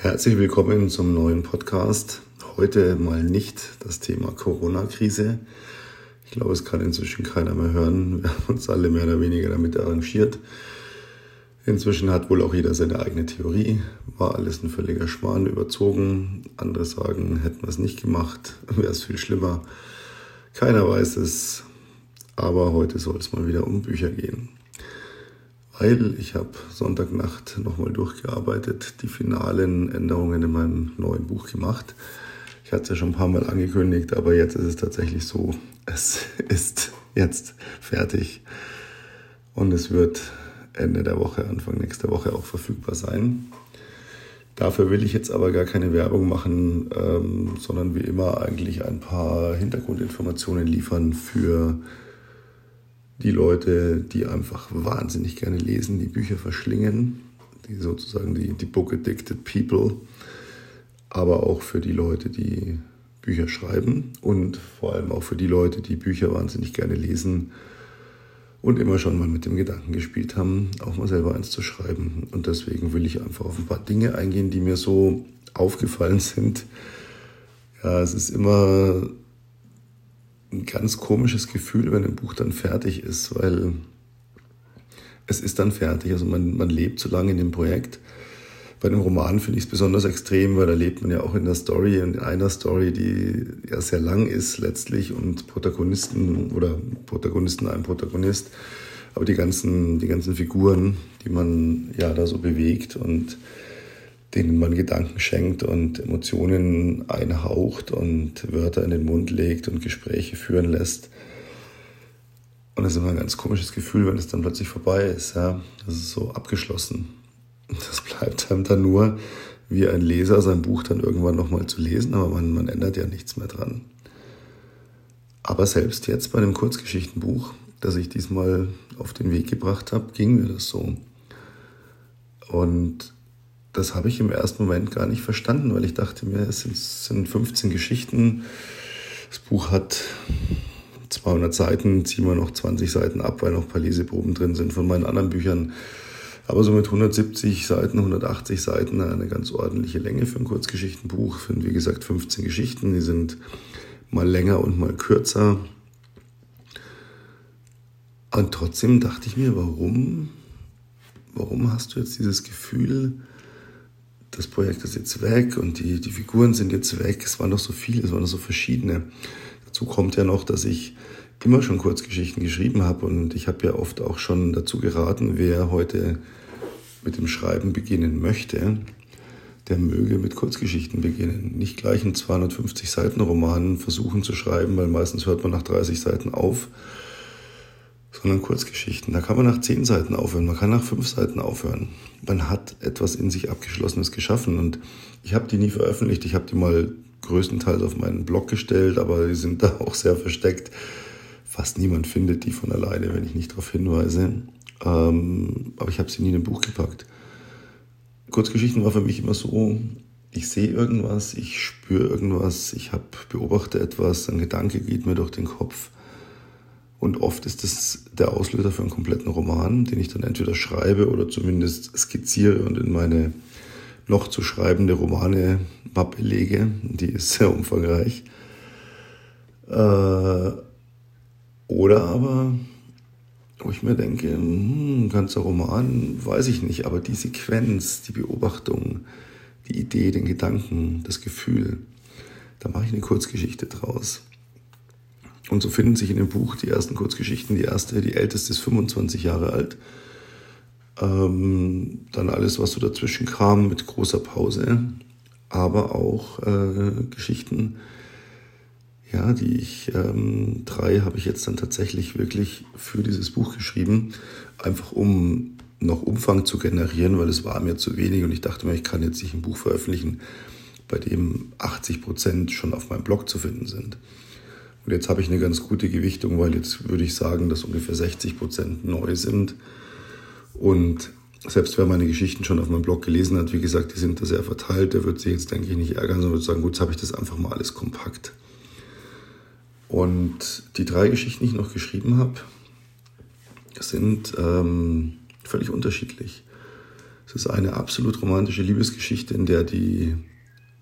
Herzlich willkommen zum neuen Podcast. Heute mal nicht das Thema Corona-Krise. Ich glaube, es kann inzwischen keiner mehr hören. Wir haben uns alle mehr oder weniger damit arrangiert. Inzwischen hat wohl auch jeder seine eigene Theorie. War alles ein völliger Schmarrn, überzogen. Andere sagen, hätten wir es nicht gemacht, wäre es viel schlimmer. Keiner weiß es. Aber heute soll es mal wieder um Bücher gehen weil ich habe Sonntagnacht nochmal durchgearbeitet, die finalen Änderungen in meinem neuen Buch gemacht. Ich hatte es ja schon ein paar Mal angekündigt, aber jetzt ist es tatsächlich so, es ist jetzt fertig und es wird Ende der Woche, Anfang nächster Woche auch verfügbar sein. Dafür will ich jetzt aber gar keine Werbung machen, ähm, sondern wie immer eigentlich ein paar Hintergrundinformationen liefern für die Leute, die einfach wahnsinnig gerne lesen, die Bücher verschlingen, die sozusagen die, die Book Addicted People, aber auch für die Leute, die Bücher schreiben und vor allem auch für die Leute, die Bücher wahnsinnig gerne lesen und immer schon mal mit dem Gedanken gespielt haben, auch mal selber eins zu schreiben. Und deswegen will ich einfach auf ein paar Dinge eingehen, die mir so aufgefallen sind. Ja, es ist immer ein ganz komisches Gefühl, wenn ein Buch dann fertig ist, weil es ist dann fertig. Also man, man lebt so lange in dem Projekt. Bei einem Roman finde ich es besonders extrem, weil da lebt man ja auch in der Story und in einer Story, die ja sehr lang ist letztlich und Protagonisten oder Protagonisten ein Protagonist, aber die ganzen, die ganzen Figuren, die man ja da so bewegt und denen man Gedanken schenkt und Emotionen einhaucht und Wörter in den Mund legt und Gespräche führen lässt. Und das ist immer ein ganz komisches Gefühl, wenn es dann plötzlich vorbei ist. Ja? Das ist so abgeschlossen. Das bleibt einem dann nur, wie ein Leser sein Buch dann irgendwann nochmal zu lesen, aber man, man ändert ja nichts mehr dran. Aber selbst jetzt bei einem Kurzgeschichtenbuch, das ich diesmal auf den Weg gebracht habe, ging mir das so. Und das habe ich im ersten Moment gar nicht verstanden, weil ich dachte mir, es sind, 15 Geschichten. Das Buch hat 200 Seiten, ziehen wir noch 20 Seiten ab, weil noch ein paar Leseproben drin sind von meinen anderen Büchern. Aber so mit 170 Seiten, 180 Seiten eine ganz ordentliche Länge für ein Kurzgeschichtenbuch. Sind wie gesagt 15 Geschichten, die sind mal länger und mal kürzer. Und trotzdem dachte ich mir, warum, warum hast du jetzt dieses Gefühl, das Projekt ist jetzt weg und die, die Figuren sind jetzt weg. Es waren noch so viele, es waren noch so verschiedene. Dazu kommt ja noch, dass ich immer schon Kurzgeschichten geschrieben habe und ich habe ja oft auch schon dazu geraten, wer heute mit dem Schreiben beginnen möchte, der möge mit Kurzgeschichten beginnen. Nicht gleich einen 250 Seiten Roman versuchen zu schreiben, weil meistens hört man nach 30 Seiten auf, sondern Kurzgeschichten. Da kann man nach zehn Seiten aufhören, man kann nach fünf Seiten aufhören. Man hat etwas in sich Abgeschlossenes geschaffen und ich habe die nie veröffentlicht. Ich habe die mal größtenteils auf meinen Blog gestellt, aber die sind da auch sehr versteckt. Fast niemand findet die von alleine, wenn ich nicht darauf hinweise. Ähm, aber ich habe sie nie in ein Buch gepackt. Kurzgeschichten war für mich immer so, ich sehe irgendwas, ich spüre irgendwas, ich habe beobachte etwas, ein Gedanke geht mir durch den Kopf und oft ist das der Auslöser für einen kompletten Roman, den ich dann entweder schreibe oder zumindest skizziere und in meine noch zu schreibende Romane Mappe lege. Die ist sehr umfangreich. Äh, oder aber, wo ich mir denke, hm, ein ganzer Roman, weiß ich nicht, aber die Sequenz, die Beobachtung, die Idee, den Gedanken, das Gefühl, da mache ich eine Kurzgeschichte draus. Und so finden sich in dem Buch die ersten Kurzgeschichten. Die erste, die älteste ist 25 Jahre alt. Ähm, dann alles, was so dazwischen kam mit großer Pause. Aber auch äh, Geschichten, ja, die ich, ähm, drei habe ich jetzt dann tatsächlich wirklich für dieses Buch geschrieben. Einfach um noch Umfang zu generieren, weil es war mir zu wenig und ich dachte mir, ich kann jetzt nicht ein Buch veröffentlichen, bei dem 80 Prozent schon auf meinem Blog zu finden sind. Und jetzt habe ich eine ganz gute Gewichtung, weil jetzt würde ich sagen, dass ungefähr 60 Prozent neu sind. Und selbst wer meine Geschichten schon auf meinem Blog gelesen hat, wie gesagt, die sind da sehr verteilt, der wird sich jetzt, denke ich, nicht ärgern, sondern wird sagen, gut, jetzt habe ich das einfach mal alles kompakt. Und die drei Geschichten, die ich noch geschrieben habe, sind ähm, völlig unterschiedlich. Es ist eine absolut romantische Liebesgeschichte, in der die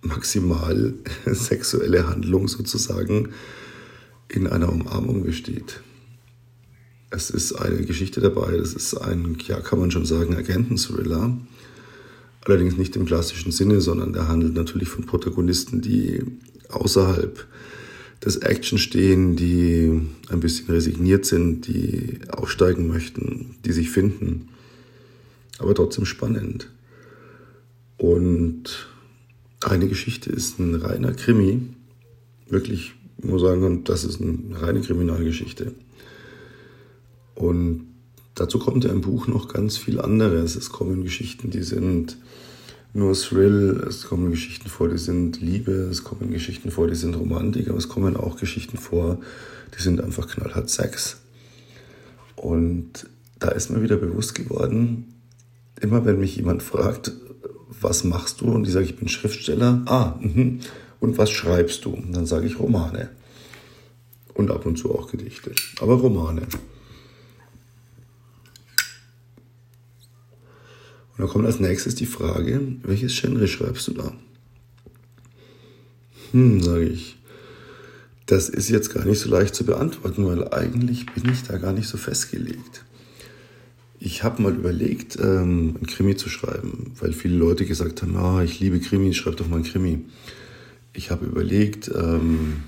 maximal sexuelle Handlung sozusagen in einer Umarmung besteht. Es ist eine Geschichte dabei, das ist ein, ja, kann man schon sagen, Agenten-Thriller. Allerdings nicht im klassischen Sinne, sondern der handelt natürlich von Protagonisten, die außerhalb des Action stehen, die ein bisschen resigniert sind, die aufsteigen möchten, die sich finden, aber trotzdem spannend. Und eine Geschichte ist ein reiner Krimi, wirklich, muss sagen, das ist eine reine Kriminalgeschichte. Und dazu kommt ja im Buch noch ganz viel anderes. Es kommen Geschichten, die sind nur Thrill, es kommen Geschichten vor, die sind Liebe, es kommen Geschichten vor, die sind Romantik, aber es kommen auch Geschichten vor, die sind einfach knallhart Sex. Und da ist mir wieder bewusst geworden, immer wenn mich jemand fragt, was machst du? Und ich sage, ich bin Schriftsteller. Ah, mh. Und was schreibst du? Und dann sage ich Romane. Und ab und zu auch Gedichte, aber Romane. Und dann kommt als nächstes die Frage, welches Genre schreibst du da? Hm, sage ich. Das ist jetzt gar nicht so leicht zu beantworten, weil eigentlich bin ich da gar nicht so festgelegt. Ich habe mal überlegt, ähm, ein Krimi zu schreiben, weil viele Leute gesagt haben, ah, ich liebe Krimi, schreib doch mal ein Krimi. Ich habe überlegt, ähm,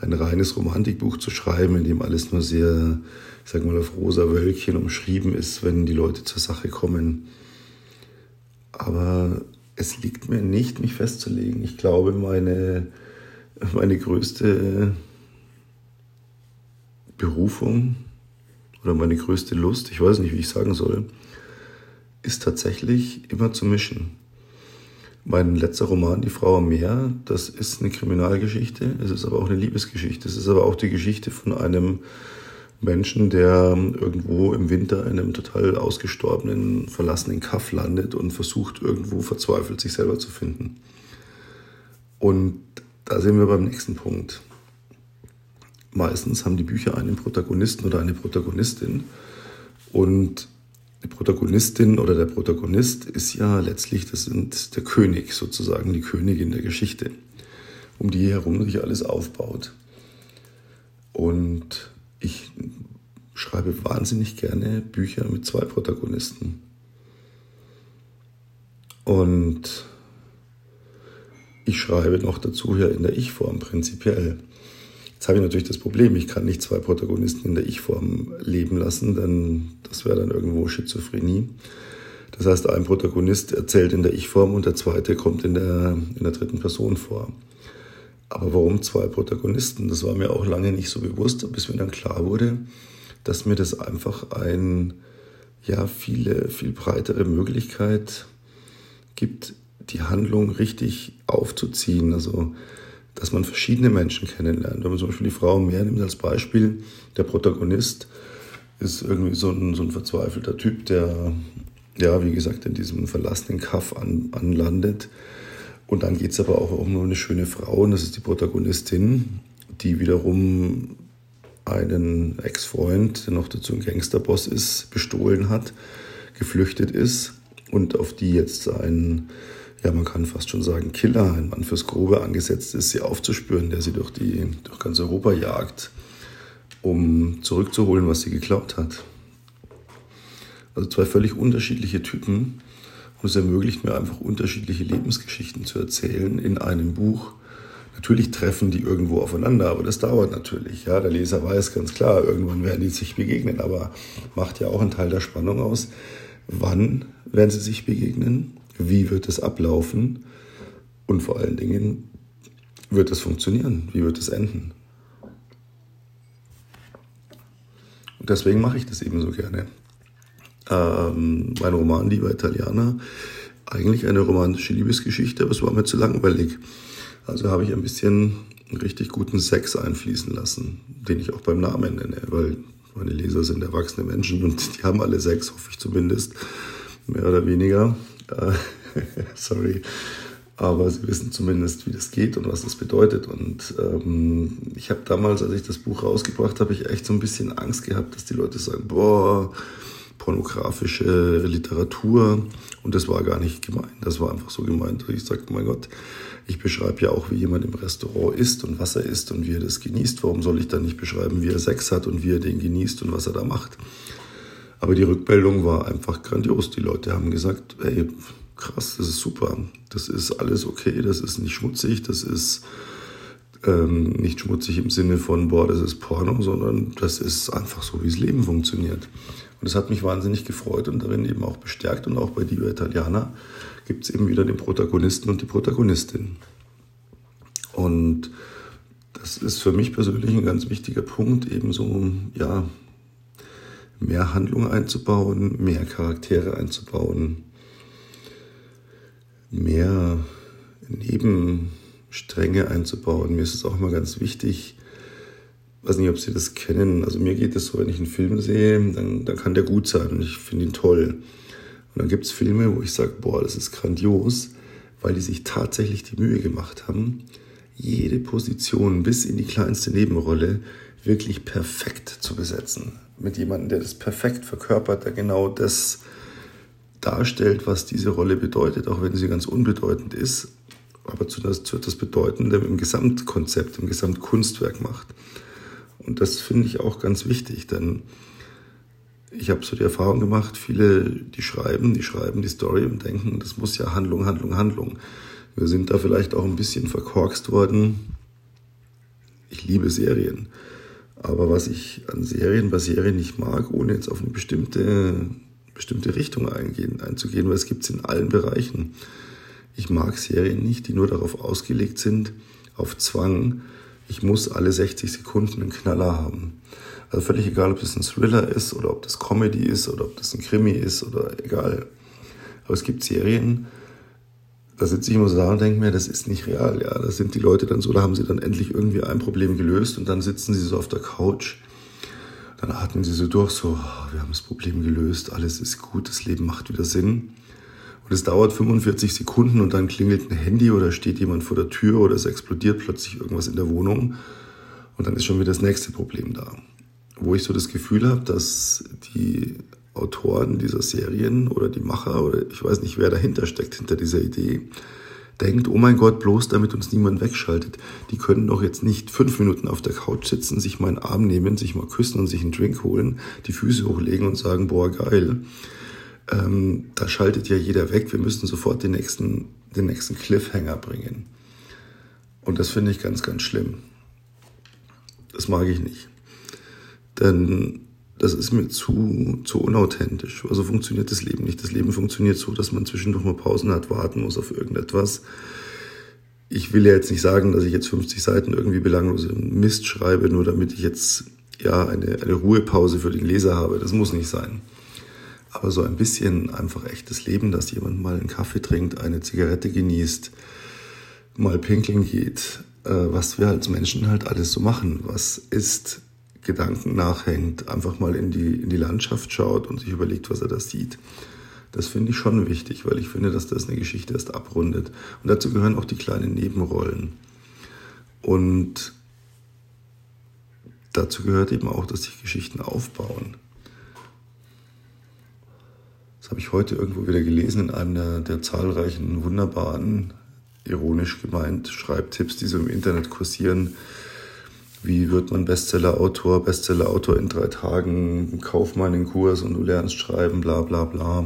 ein reines Romantikbuch zu schreiben, in dem alles nur sehr ich sag mal, auf rosa Wölkchen umschrieben ist, wenn die Leute zur Sache kommen. Aber es liegt mir nicht, mich festzulegen. Ich glaube, meine, meine größte Berufung oder meine größte Lust, ich weiß nicht, wie ich sagen soll, ist tatsächlich immer zu mischen. Mein letzter Roman, Die Frau am Meer, das ist eine Kriminalgeschichte, es ist aber auch eine Liebesgeschichte, es ist aber auch die Geschichte von einem Menschen, der irgendwo im Winter in einem total ausgestorbenen, verlassenen Kaff landet und versucht irgendwo verzweifelt sich selber zu finden. Und da sind wir beim nächsten Punkt. Meistens haben die Bücher einen Protagonisten oder eine Protagonistin und die Protagonistin oder der Protagonist ist ja letztlich, das sind der König sozusagen, die Königin der Geschichte, um die herum sich alles aufbaut. Und ich schreibe wahnsinnig gerne Bücher mit zwei Protagonisten. Und ich schreibe noch dazu ja in der Ich-Form prinzipiell. Jetzt habe ich natürlich das Problem, ich kann nicht zwei Protagonisten in der Ich-Form leben lassen, denn das wäre dann irgendwo Schizophrenie. Das heißt, ein Protagonist erzählt in der Ich-Form und der zweite kommt in der, in der dritten Person vor. Aber warum zwei Protagonisten? Das war mir auch lange nicht so bewusst, bis mir dann klar wurde, dass mir das einfach ein, ja, viele, viel breitere Möglichkeit gibt, die Handlung richtig aufzuziehen. Also, dass man verschiedene Menschen kennenlernt. Wenn man zum Beispiel die Frau mehr nimmt als Beispiel, der Protagonist ist irgendwie so ein, so ein verzweifelter Typ, der, ja, wie gesagt, in diesem verlassenen Kaff an, anlandet und dann geht es aber auch um eine schöne Frau, und das ist die Protagonistin, die wiederum einen Ex-Freund, der noch dazu ein Gangsterboss ist, bestohlen hat, geflüchtet ist und auf die jetzt ein, ja, man kann fast schon sagen, Killer, ein Mann fürs Grobe angesetzt ist, sie aufzuspüren, der sie durch, die, durch ganz Europa jagt, um zurückzuholen, was sie geklaut hat. Also zwei völlig unterschiedliche Typen, und es ermöglicht mir einfach unterschiedliche Lebensgeschichten zu erzählen in einem Buch. Natürlich treffen die irgendwo aufeinander, aber das dauert natürlich. Ja, der Leser weiß ganz klar, irgendwann werden die sich begegnen, aber macht ja auch einen Teil der Spannung aus. Wann werden sie sich begegnen? Wie wird es ablaufen? Und vor allen Dingen, wird es funktionieren? Wie wird es enden? Und deswegen mache ich das eben so gerne ähm, mein Roman Lieber Italiener eigentlich eine romantische Liebesgeschichte, aber es war mir zu langweilig. Also habe ich ein bisschen einen richtig guten Sex einfließen lassen, den ich auch beim Namen nenne, weil meine Leser sind erwachsene Menschen und die haben alle Sex, hoffe ich zumindest, mehr oder weniger. Äh, sorry. Aber sie wissen zumindest, wie das geht und was das bedeutet. Und ähm, ich habe damals, als ich das Buch rausgebracht habe, ich echt so ein bisschen Angst gehabt, dass die Leute sagen, boah, pornografische Literatur und das war gar nicht gemeint. Das war einfach so gemeint. Ich sagte, mein Gott, ich beschreibe ja auch, wie jemand im Restaurant isst und was er isst und wie er das genießt. Warum soll ich dann nicht beschreiben, wie er Sex hat und wie er den genießt und was er da macht? Aber die Rückmeldung war einfach grandios. Die Leute haben gesagt, hey, krass, das ist super. Das ist alles okay, das ist nicht schmutzig, das ist ähm, nicht schmutzig im Sinne von, boah, das ist Porno, sondern das ist einfach so, wie das Leben funktioniert. Und das hat mich wahnsinnig gefreut und darin eben auch bestärkt. Und auch bei Dio Italiana gibt es eben wieder den Protagonisten und die Protagonistin. Und das ist für mich persönlich ein ganz wichtiger Punkt, eben so, ja, mehr Handlung einzubauen, mehr Charaktere einzubauen, mehr Nebenstränge einzubauen. Mir ist es auch immer ganz wichtig, weiß nicht, ob Sie das kennen. Also mir geht es so, wenn ich einen Film sehe, dann, dann kann der gut sein und ich finde ihn toll. Und dann gibt es Filme, wo ich sage, boah, das ist grandios, weil die sich tatsächlich die Mühe gemacht haben, jede Position bis in die kleinste Nebenrolle wirklich perfekt zu besetzen. Mit jemandem, der das perfekt verkörpert, der genau das darstellt, was diese Rolle bedeutet, auch wenn sie ganz unbedeutend ist, aber zu das, zu das Bedeutende im Gesamtkonzept, im Gesamtkunstwerk macht. Und das finde ich auch ganz wichtig, denn ich habe so die Erfahrung gemacht, viele, die schreiben, die schreiben die Story und denken, das muss ja Handlung, Handlung, Handlung. Wir sind da vielleicht auch ein bisschen verkorkst worden. Ich liebe Serien. Aber was ich an Serien, bei Serien nicht mag, ohne jetzt auf eine bestimmte, bestimmte Richtung eingehen, einzugehen, weil es gibt es in allen Bereichen. Ich mag Serien nicht, die nur darauf ausgelegt sind, auf Zwang, ich muss alle 60 Sekunden einen Knaller haben. Also völlig egal, ob das ein Thriller ist oder ob das Comedy ist oder ob das ein Krimi ist oder egal. Aber es gibt Serien, da sitze ich immer so da und denke mir, das ist nicht real. Ja, da sind die Leute dann so, da haben sie dann endlich irgendwie ein Problem gelöst und dann sitzen sie so auf der Couch. Dann atmen sie so durch, so, oh, wir haben das Problem gelöst, alles ist gut, das Leben macht wieder Sinn. Und es dauert 45 Sekunden und dann klingelt ein Handy oder steht jemand vor der Tür oder es explodiert plötzlich irgendwas in der Wohnung und dann ist schon wieder das nächste Problem da. Wo ich so das Gefühl habe, dass die Autoren dieser Serien oder die Macher oder ich weiß nicht, wer dahinter steckt, hinter dieser Idee, denkt, oh mein Gott, bloß damit uns niemand wegschaltet. Die können doch jetzt nicht fünf Minuten auf der Couch sitzen, sich meinen Arm nehmen, sich mal küssen und sich einen Drink holen, die Füße hochlegen und sagen, boah, geil ähm, da schaltet ja jeder weg. Wir müssen sofort den nächsten, den nächsten Cliffhanger bringen. Und das finde ich ganz, ganz schlimm. Das mag ich nicht. Denn das ist mir zu, zu unauthentisch. Also funktioniert das Leben nicht. Das Leben funktioniert so, dass man zwischendurch mal Pausen hat, warten muss auf irgendetwas. Ich will ja jetzt nicht sagen, dass ich jetzt 50 Seiten irgendwie belanglose Mist schreibe, nur damit ich jetzt ja eine, eine Ruhepause für den Leser habe. Das muss nicht sein. Aber so ein bisschen einfach echtes Leben, dass jemand mal einen Kaffee trinkt, eine Zigarette genießt, mal pinkeln geht, äh, was wir als Menschen halt alles so machen, was ist, Gedanken nachhängt, einfach mal in die, in die Landschaft schaut und sich überlegt, was er da sieht. Das finde ich schon wichtig, weil ich finde, dass das eine Geschichte erst abrundet. Und dazu gehören auch die kleinen Nebenrollen. Und dazu gehört eben auch, dass sich Geschichten aufbauen habe ich heute irgendwo wieder gelesen in einem der, der zahlreichen wunderbaren, ironisch gemeint, Schreibtipps, die so im Internet kursieren. Wie wird man Bestseller-Autor, Bestseller-Autor in drei Tagen, kauf mal einen Kurs und du lernst schreiben, bla bla bla.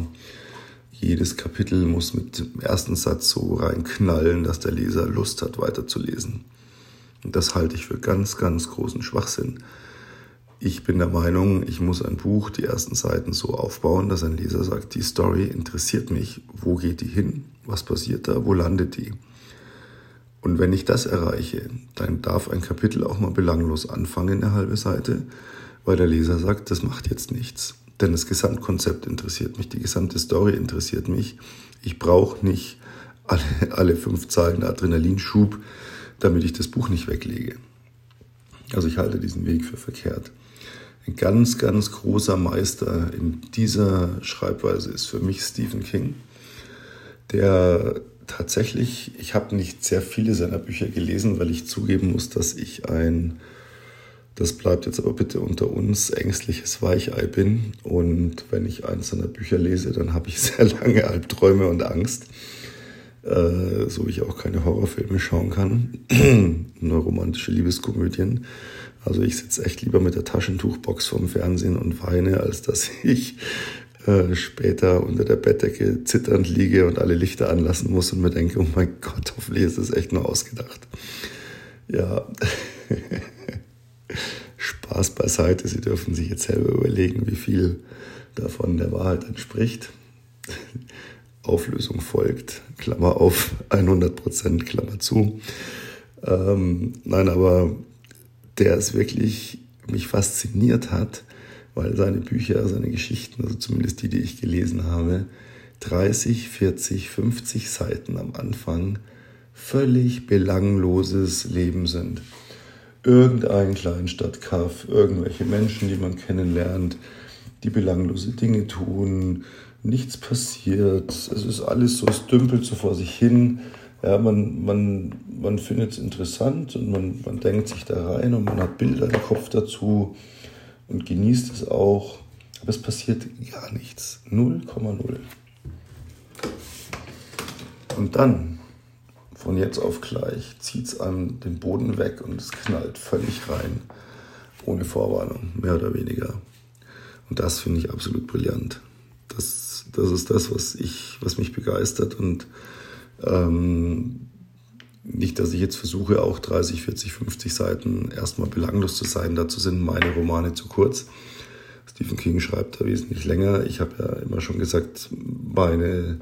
Jedes Kapitel muss mit dem ersten Satz so reinknallen, dass der Leser Lust hat, weiterzulesen. Und das halte ich für ganz, ganz großen Schwachsinn. Ich bin der Meinung, ich muss ein Buch, die ersten Seiten so aufbauen, dass ein Leser sagt, die Story interessiert mich. Wo geht die hin? Was passiert da? Wo landet die? Und wenn ich das erreiche, dann darf ein Kapitel auch mal belanglos anfangen, eine halbe Seite, weil der Leser sagt, das macht jetzt nichts. Denn das Gesamtkonzept interessiert mich, die gesamte Story interessiert mich. Ich brauche nicht alle, alle fünf Zeilen Adrenalinschub, damit ich das Buch nicht weglege. Also ich halte diesen Weg für verkehrt. Ein ganz, ganz großer Meister in dieser Schreibweise ist für mich Stephen King, der tatsächlich, ich habe nicht sehr viele seiner Bücher gelesen, weil ich zugeben muss, dass ich ein Das bleibt jetzt aber bitte unter uns, ängstliches Weichei bin. Und wenn ich eins seiner Bücher lese, dann habe ich sehr lange Albträume und Angst. Äh, so wie ich auch keine Horrorfilme schauen kann. Nur romantische Liebeskomödien. Also ich sitze echt lieber mit der Taschentuchbox vorm Fernsehen und weine, als dass ich äh, später unter der Bettdecke zitternd liege und alle Lichter anlassen muss und mir denke, oh mein Gott, hoffentlich ist das echt nur ausgedacht. Ja, Spaß beiseite. Sie dürfen sich jetzt selber überlegen, wie viel davon der Wahrheit entspricht. Auflösung folgt, Klammer auf, 100 Prozent, Klammer zu. Ähm, nein, aber der es wirklich mich fasziniert hat, weil seine Bücher, seine Geschichten, also zumindest die, die ich gelesen habe, 30, 40, 50 Seiten am Anfang völlig belangloses Leben sind. Irgendein Kleinstadtkaff, irgendwelche Menschen, die man kennenlernt, die belanglose Dinge tun, nichts passiert, es ist alles so, es dümpelt so vor sich hin. Ja, man, man, man findet es interessant und man, man denkt sich da rein und man hat Bilder im Kopf dazu und genießt es auch. Aber es passiert gar nichts. 0,0. Und dann, von jetzt auf gleich, zieht es einem den Boden weg und es knallt völlig rein. Ohne Vorwarnung, mehr oder weniger. Und das finde ich absolut brillant. Das, das ist das, was, ich, was mich begeistert. Und ähm, nicht, dass ich jetzt versuche, auch 30, 40, 50 Seiten erstmal belanglos zu sein. Dazu sind meine Romane zu kurz. Stephen King schreibt da wesentlich länger. Ich habe ja immer schon gesagt, meine,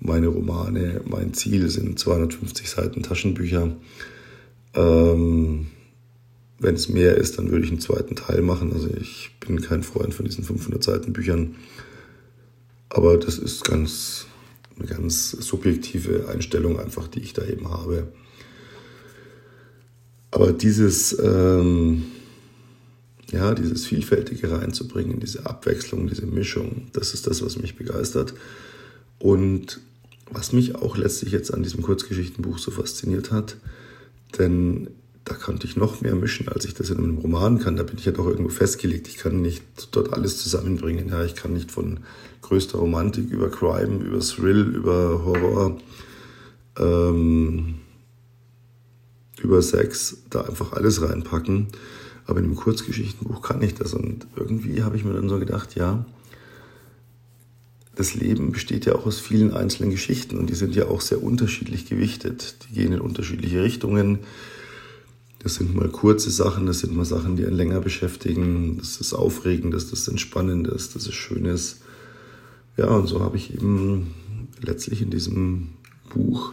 meine Romane, mein Ziel sind 250 Seiten Taschenbücher. Ähm, wenn es mehr ist, dann würde ich einen zweiten Teil machen. Also ich bin kein Freund von diesen 500 Seiten Büchern. Aber das ist ganz, eine ganz subjektive Einstellung einfach, die ich da eben habe. Aber dieses, ähm, ja, dieses Vielfältige reinzubringen, diese Abwechslung, diese Mischung, das ist das, was mich begeistert. Und was mich auch letztlich jetzt an diesem Kurzgeschichtenbuch so fasziniert hat, denn da konnte ich noch mehr mischen, als ich das in einem Roman kann. Da bin ich ja doch irgendwo festgelegt. Ich kann nicht dort alles zusammenbringen. Ja, ich kann nicht von größter Romantik über Crime, über Thrill, über Horror, ähm, über Sex da einfach alles reinpacken. Aber in einem Kurzgeschichtenbuch kann ich das. Und irgendwie habe ich mir dann so gedacht, ja, das Leben besteht ja auch aus vielen einzelnen Geschichten und die sind ja auch sehr unterschiedlich gewichtet. Die gehen in unterschiedliche Richtungen das sind mal kurze Sachen, das sind mal Sachen, die einen länger beschäftigen. Das ist aufregend, das ist entspannend, das ist schönes. Ja, und so habe ich eben letztlich in diesem Buch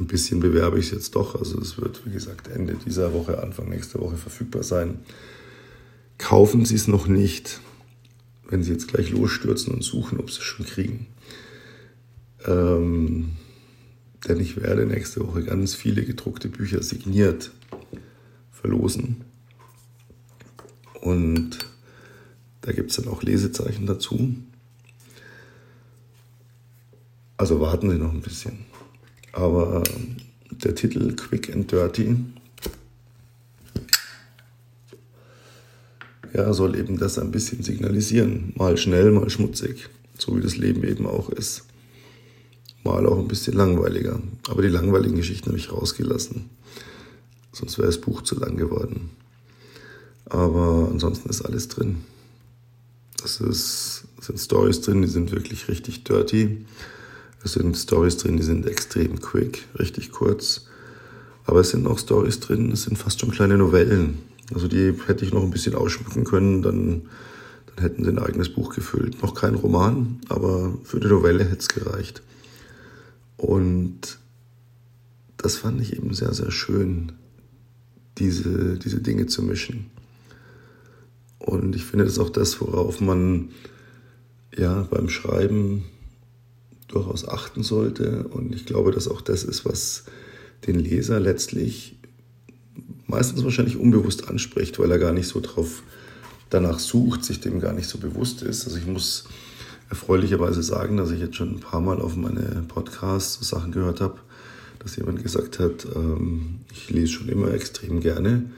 ein bisschen bewerbe ich es jetzt doch. Also es wird, wie gesagt, Ende dieser Woche, Anfang nächster Woche verfügbar sein. Kaufen Sie es noch nicht, wenn Sie jetzt gleich losstürzen und suchen, ob Sie es schon kriegen. Ähm, denn ich werde nächste Woche ganz viele gedruckte Bücher signiert verlosen. Und da gibt es dann auch Lesezeichen dazu. Also warten Sie noch ein bisschen. Aber der Titel Quick and Dirty ja, soll eben das ein bisschen signalisieren. Mal schnell, mal schmutzig. So wie das Leben eben auch ist mal auch ein bisschen langweiliger. Aber die langweiligen Geschichten habe ich rausgelassen. Sonst wäre das Buch zu lang geworden. Aber ansonsten ist alles drin. Das ist, sind Stories drin, die sind wirklich richtig dirty. Es sind Stories drin, die sind extrem quick, richtig kurz. Aber es sind auch Stories drin, es sind fast schon kleine Novellen. Also die hätte ich noch ein bisschen ausschmücken können, dann, dann hätten sie ein eigenes Buch gefüllt. Noch kein Roman, aber für die Novelle hätte es gereicht. Und das fand ich eben sehr, sehr schön, diese, diese Dinge zu mischen. Und ich finde, das ist auch das, worauf man ja beim Schreiben durchaus achten sollte. Und ich glaube, dass auch das ist, was den Leser letztlich meistens wahrscheinlich unbewusst anspricht, weil er gar nicht so drauf danach sucht, sich dem gar nicht so bewusst ist. Also ich muss erfreulicherweise sagen, dass ich jetzt schon ein paar Mal auf meine Podcasts so Sachen gehört habe, dass jemand gesagt hat, ähm, ich lese schon immer extrem gerne,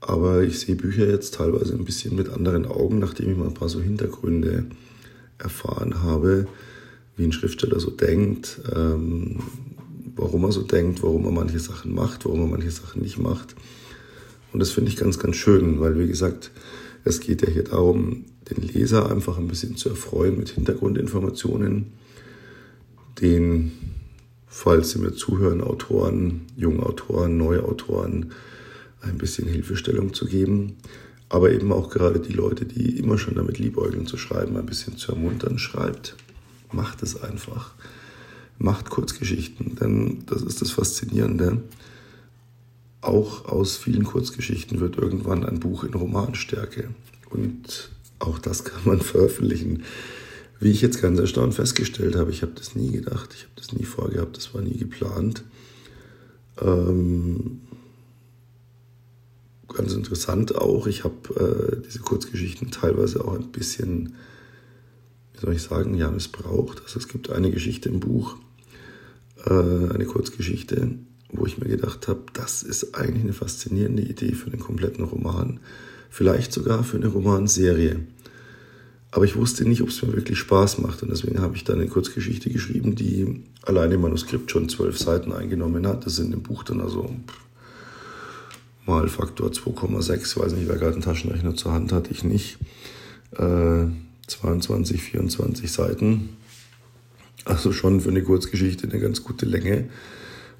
Aber ich sehe Bücher jetzt teilweise ein bisschen mit anderen Augen, nachdem ich mal ein paar so Hintergründe erfahren habe, wie ein Schriftsteller so denkt, ähm, warum er so denkt, warum er manche Sachen macht, warum er manche Sachen nicht macht. Und das finde ich ganz, ganz schön, weil wie gesagt, es geht ja hier darum, den Leser einfach ein bisschen zu erfreuen mit Hintergrundinformationen, den, falls Sie mir zuhören, Autoren, junge Autoren, neue Autoren, ein bisschen Hilfestellung zu geben, aber eben auch gerade die Leute, die immer schon damit liebäugeln zu schreiben, ein bisschen zu ermuntern, schreibt. Macht es einfach. Macht Kurzgeschichten, denn das ist das Faszinierende. Auch aus vielen Kurzgeschichten wird irgendwann ein Buch in Romanstärke. Und auch das kann man veröffentlichen. Wie ich jetzt ganz erstaunt festgestellt habe, ich habe das nie gedacht, ich habe das nie vorgehabt, das war nie geplant. Ähm, ganz interessant auch, ich habe äh, diese Kurzgeschichten teilweise auch ein bisschen, soll ich sagen, ja, missbraucht. Also es gibt eine Geschichte im Buch, äh, eine Kurzgeschichte, wo ich mir gedacht habe, das ist eigentlich eine faszinierende Idee für einen kompletten Roman, vielleicht sogar für eine Romanserie. Aber ich wusste nicht, ob es mir wirklich Spaß macht. Und deswegen habe ich dann eine Kurzgeschichte geschrieben, die alleine im Manuskript schon zwölf Seiten eingenommen hat. Das sind im Buch dann also mal Faktor 2,6. Weiß nicht, wer gerade einen Taschenrechner zur Hand hat. Ich nicht. Äh, 22, 24 Seiten. Also schon für eine Kurzgeschichte eine ganz gute Länge.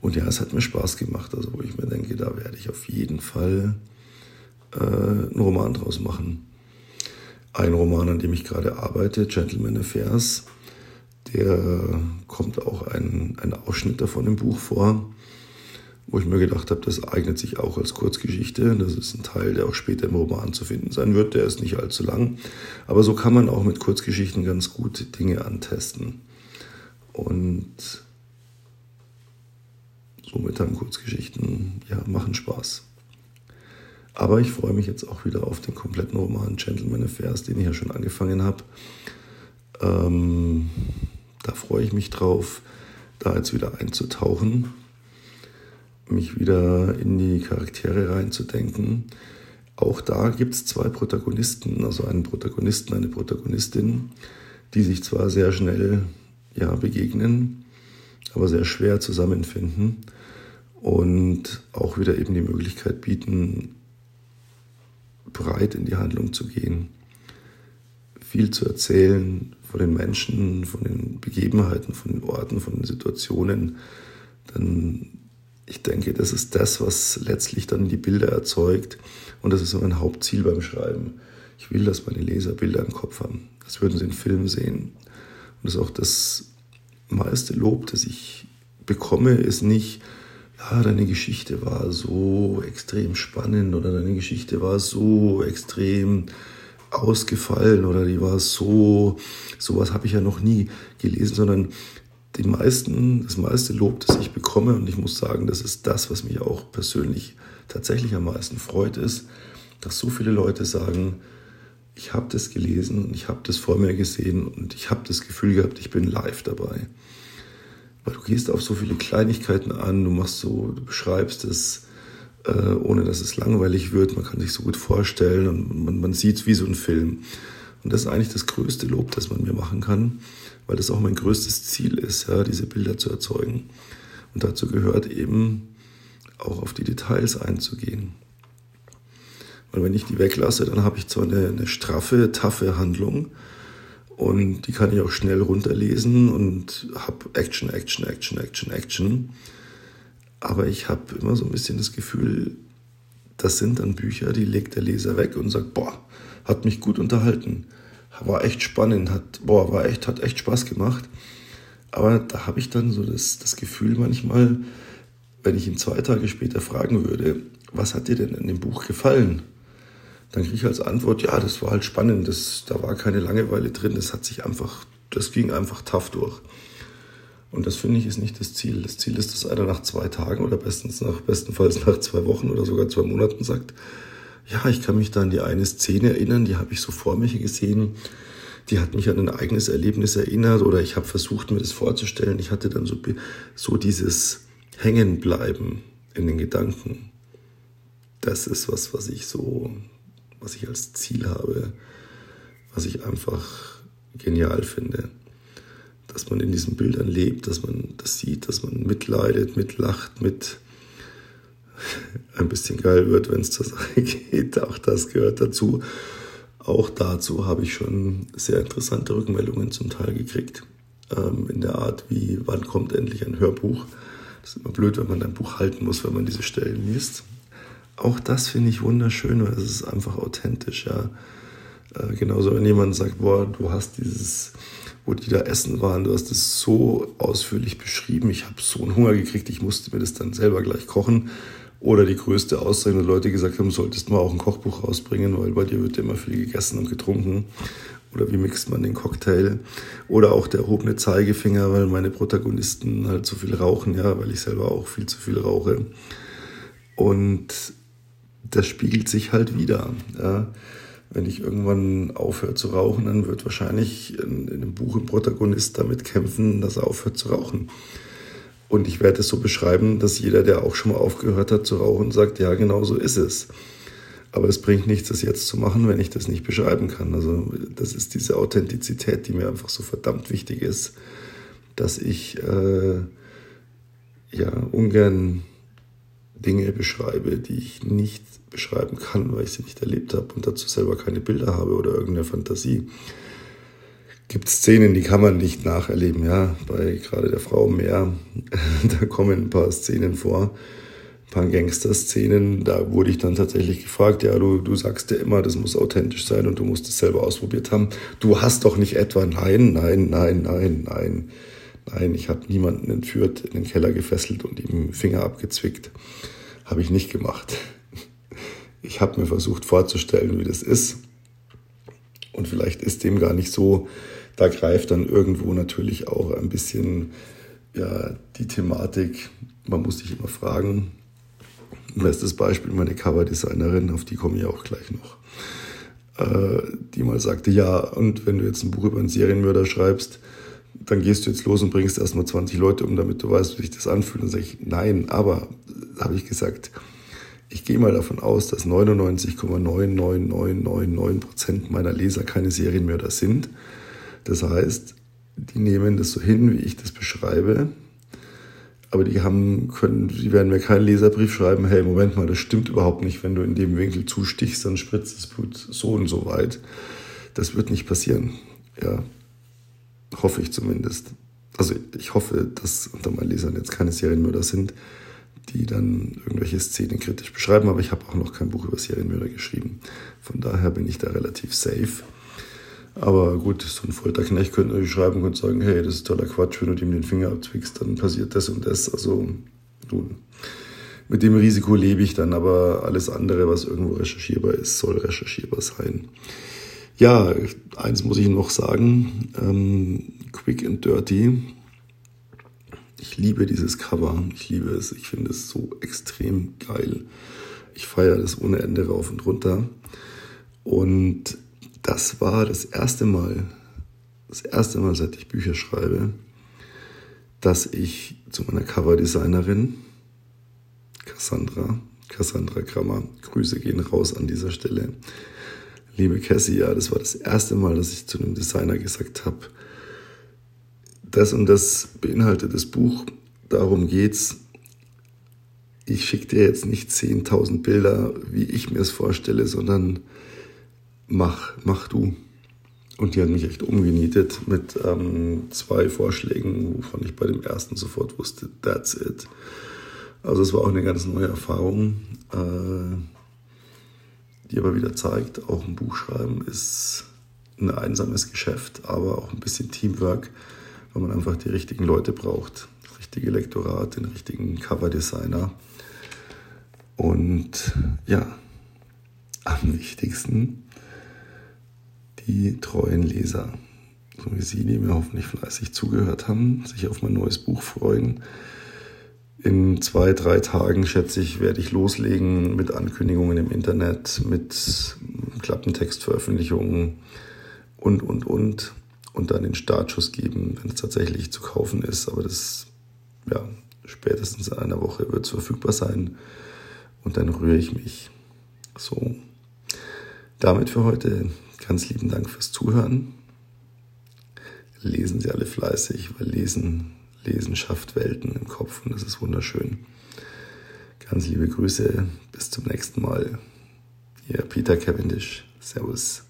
Und ja, es hat mir Spaß gemacht. Also wo ich mir denke, da werde ich auf jeden Fall äh, einen Roman draus machen. Ein Roman, an dem ich gerade arbeite, Gentleman Affairs, der kommt auch ein, ein Ausschnitt davon im Buch vor, wo ich mir gedacht habe, das eignet sich auch als Kurzgeschichte. Das ist ein Teil, der auch später im Roman zu finden sein wird. Der ist nicht allzu lang. Aber so kann man auch mit Kurzgeschichten ganz gut Dinge antesten. Und somit haben Kurzgeschichten, ja, machen Spaß. Aber ich freue mich jetzt auch wieder auf den kompletten Roman Gentleman Affairs, den ich ja schon angefangen habe. Ähm, da freue ich mich drauf, da jetzt wieder einzutauchen, mich wieder in die Charaktere reinzudenken. Auch da gibt es zwei Protagonisten, also einen Protagonisten, eine Protagonistin, die sich zwar sehr schnell ja, begegnen, aber sehr schwer zusammenfinden und auch wieder eben die Möglichkeit bieten, breit in die Handlung zu gehen, viel zu erzählen von den Menschen, von den Begebenheiten, von den Orten, von den Situationen, dann ich denke, das ist das, was letztlich dann die Bilder erzeugt und das ist mein Hauptziel beim Schreiben. Ich will, dass meine Leser Bilder im Kopf haben. Das würden sie in Film sehen. Und das ist auch das meiste Lob, das ich bekomme, ist nicht, ja, deine Geschichte war so extrem spannend oder deine Geschichte war so extrem ausgefallen oder die war so, sowas habe ich ja noch nie gelesen, sondern die meisten, das meiste Lob, das ich bekomme, und ich muss sagen, das ist das, was mich auch persönlich tatsächlich am meisten freut, ist, dass so viele Leute sagen, ich habe das gelesen, ich habe das vor mir gesehen und ich habe das Gefühl gehabt, ich bin live dabei. Weil du gehst auf so viele Kleinigkeiten an, du machst so, du beschreibst es, äh, ohne dass es langweilig wird. Man kann sich so gut vorstellen und man, man sieht es wie so ein Film. Und das ist eigentlich das größte Lob, das man mir machen kann, weil das auch mein größtes Ziel ist, ja, diese Bilder zu erzeugen. Und dazu gehört eben auch auf die Details einzugehen. Weil wenn ich die weglasse, dann habe ich zwar eine, eine straffe, taffe Handlung, und die kann ich auch schnell runterlesen und habe Action, Action, Action, Action, Action. Aber ich habe immer so ein bisschen das Gefühl, das sind dann Bücher, die legt der Leser weg und sagt, boah, hat mich gut unterhalten, war echt spannend, hat, boah, war echt, hat echt Spaß gemacht. Aber da habe ich dann so das, das Gefühl manchmal, wenn ich ihn zwei Tage später fragen würde, was hat dir denn in dem Buch gefallen? dann kriege ich als Antwort, ja, das war halt spannend, das, da war keine Langeweile drin, das hat sich einfach, das ging einfach tough durch. Und das finde ich ist nicht das Ziel. Das Ziel ist, dass einer nach zwei Tagen oder bestens nach, bestenfalls nach zwei Wochen oder sogar zwei Monaten sagt, ja, ich kann mich da an die eine Szene erinnern, die habe ich so vor mich gesehen, die hat mich an ein eigenes Erlebnis erinnert oder ich habe versucht, mir das vorzustellen. Ich hatte dann so, so dieses Hängenbleiben in den Gedanken das ist was, was ich so, was ich als Ziel habe, was ich einfach genial finde. Dass man in diesen Bildern lebt, dass man das sieht, dass man mitleidet, mitlacht, mit ein bisschen geil wird, wenn es zur Sache geht. Auch das gehört dazu. Auch dazu habe ich schon sehr interessante Rückmeldungen zum Teil gekriegt. Ähm, in der Art, wie wann kommt endlich ein Hörbuch. Das ist immer blöd, wenn man ein Buch halten muss, wenn man diese Stellen liest. Auch das finde ich wunderschön, weil es ist einfach authentisch. Ja. Äh, genauso, wenn jemand sagt, boah, du hast dieses, wo die da essen waren, du hast es so ausführlich beschrieben, ich habe so einen Hunger gekriegt, ich musste mir das dann selber gleich kochen. Oder die größte Aussage, wo Leute gesagt haben, solltest mal auch ein Kochbuch rausbringen, weil bei dir wird immer viel gegessen und getrunken. Oder wie mixt man den Cocktail? Oder auch der erhobene Zeigefinger, weil meine Protagonisten halt so viel rauchen, ja, weil ich selber auch viel zu viel rauche. Und das spiegelt sich halt wieder. Ja. Wenn ich irgendwann aufhöre zu rauchen, dann wird wahrscheinlich in, in dem Buch ein Protagonist damit kämpfen, dass er aufhört zu rauchen. Und ich werde es so beschreiben, dass jeder, der auch schon mal aufgehört hat zu rauchen, sagt, ja, genau so ist es. Aber es bringt nichts, das jetzt zu machen, wenn ich das nicht beschreiben kann. Also das ist diese Authentizität, die mir einfach so verdammt wichtig ist, dass ich äh, ja ungern Dinge beschreibe, die ich nicht beschreiben kann, weil ich sie nicht erlebt habe und dazu selber keine Bilder habe oder irgendeine Fantasie gibt Szenen, die kann man nicht nacherleben, ja. Bei gerade der Frau mehr, da kommen ein paar Szenen vor, ein paar Gangster-Szenen. Da wurde ich dann tatsächlich gefragt, ja, du, du sagst ja immer, das muss authentisch sein und du musst es selber ausprobiert haben. Du hast doch nicht etwa, nein, nein, nein, nein, nein. Nein, ich habe niemanden entführt, in den Keller gefesselt und ihm Finger abgezwickt. Habe ich nicht gemacht. Ich habe mir versucht vorzustellen, wie das ist. Und vielleicht ist dem gar nicht so, da greift dann irgendwo natürlich auch ein bisschen ja, die Thematik. Man muss sich immer fragen. Bestes Beispiel meine Coverdesignerin, auf die komme ich auch gleich noch, äh, die mal sagte, ja, und wenn du jetzt ein Buch über einen Serienmörder schreibst, dann gehst du jetzt los und bringst erstmal 20 Leute um, damit du weißt, wie sich das anfühlt. Und sage ich, nein, aber habe ich gesagt, ich gehe mal davon aus, dass 99,99999 Prozent meiner Leser keine Serienmörder sind. Das heißt, die nehmen das so hin, wie ich das beschreibe. Aber die haben können, die werden mir keinen Leserbrief schreiben, hey, Moment mal, das stimmt überhaupt nicht, wenn du in dem Winkel zustichst, dann spritzt das Blut so und so weit. Das wird nicht passieren. Ja, hoffe ich zumindest. Also ich hoffe, dass unter meinen Lesern jetzt keine Serienmörder sind, die dann irgendwelche Szenen kritisch beschreiben, aber ich habe auch noch kein Buch über Serienmörder geschrieben. Von daher bin ich da relativ safe. Aber gut, so ein Folterknecht könnte natürlich schreiben und sagen, hey, das ist toller Quatsch, wenn du ihm den Finger abzwickst, dann passiert das und das. Also nun, mit dem Risiko lebe ich dann, aber alles andere, was irgendwo recherchierbar ist, soll recherchierbar sein. Ja, eins muss ich noch sagen, ähm, Quick and Dirty. Ich liebe dieses Cover, ich liebe es, ich finde es so extrem geil. Ich feiere das ohne Ende rauf und runter. Und das war das erste Mal, das erste Mal, seit ich Bücher schreibe, dass ich zu meiner Coverdesignerin Cassandra, Cassandra Krammer, Grüße gehen raus an dieser Stelle. Liebe Cassie, ja, das war das erste Mal, dass ich zu einem Designer gesagt habe, das und das beinhaltet das Buch, darum geht's. Ich schicke dir jetzt nicht 10.000 Bilder, wie ich mir es vorstelle, sondern mach, mach du. Und die hat mich echt umgenietet mit ähm, zwei Vorschlägen, wovon ich bei dem ersten sofort wusste, that's it. Also es war auch eine ganz neue Erfahrung, äh, die aber wieder zeigt, auch ein Buch schreiben ist ein einsames Geschäft, aber auch ein bisschen Teamwork, weil man einfach die richtigen Leute braucht, das richtige Lektorat, den richtigen Coverdesigner. Und ja, am wichtigsten die treuen Leser, so wie Sie, die mir hoffentlich fleißig zugehört haben, sich auf mein neues Buch freuen. In zwei, drei Tagen, schätze ich, werde ich loslegen mit Ankündigungen im Internet, mit Klappentextveröffentlichungen und, und, und. Und dann den Startschuss geben, wenn es tatsächlich zu kaufen ist. Aber das, ja, spätestens in einer Woche wird es verfügbar sein. und dann rühre ich mich. So, damit für heute ganz lieben Dank fürs Zuhören. Lesen Sie alle fleißig, weil Lesen, Lesen schafft Welten im Kopf und das ist wunderschön. Ganz liebe Grüße, bis zum nächsten Mal. Ihr Peter Cavendish. Servus.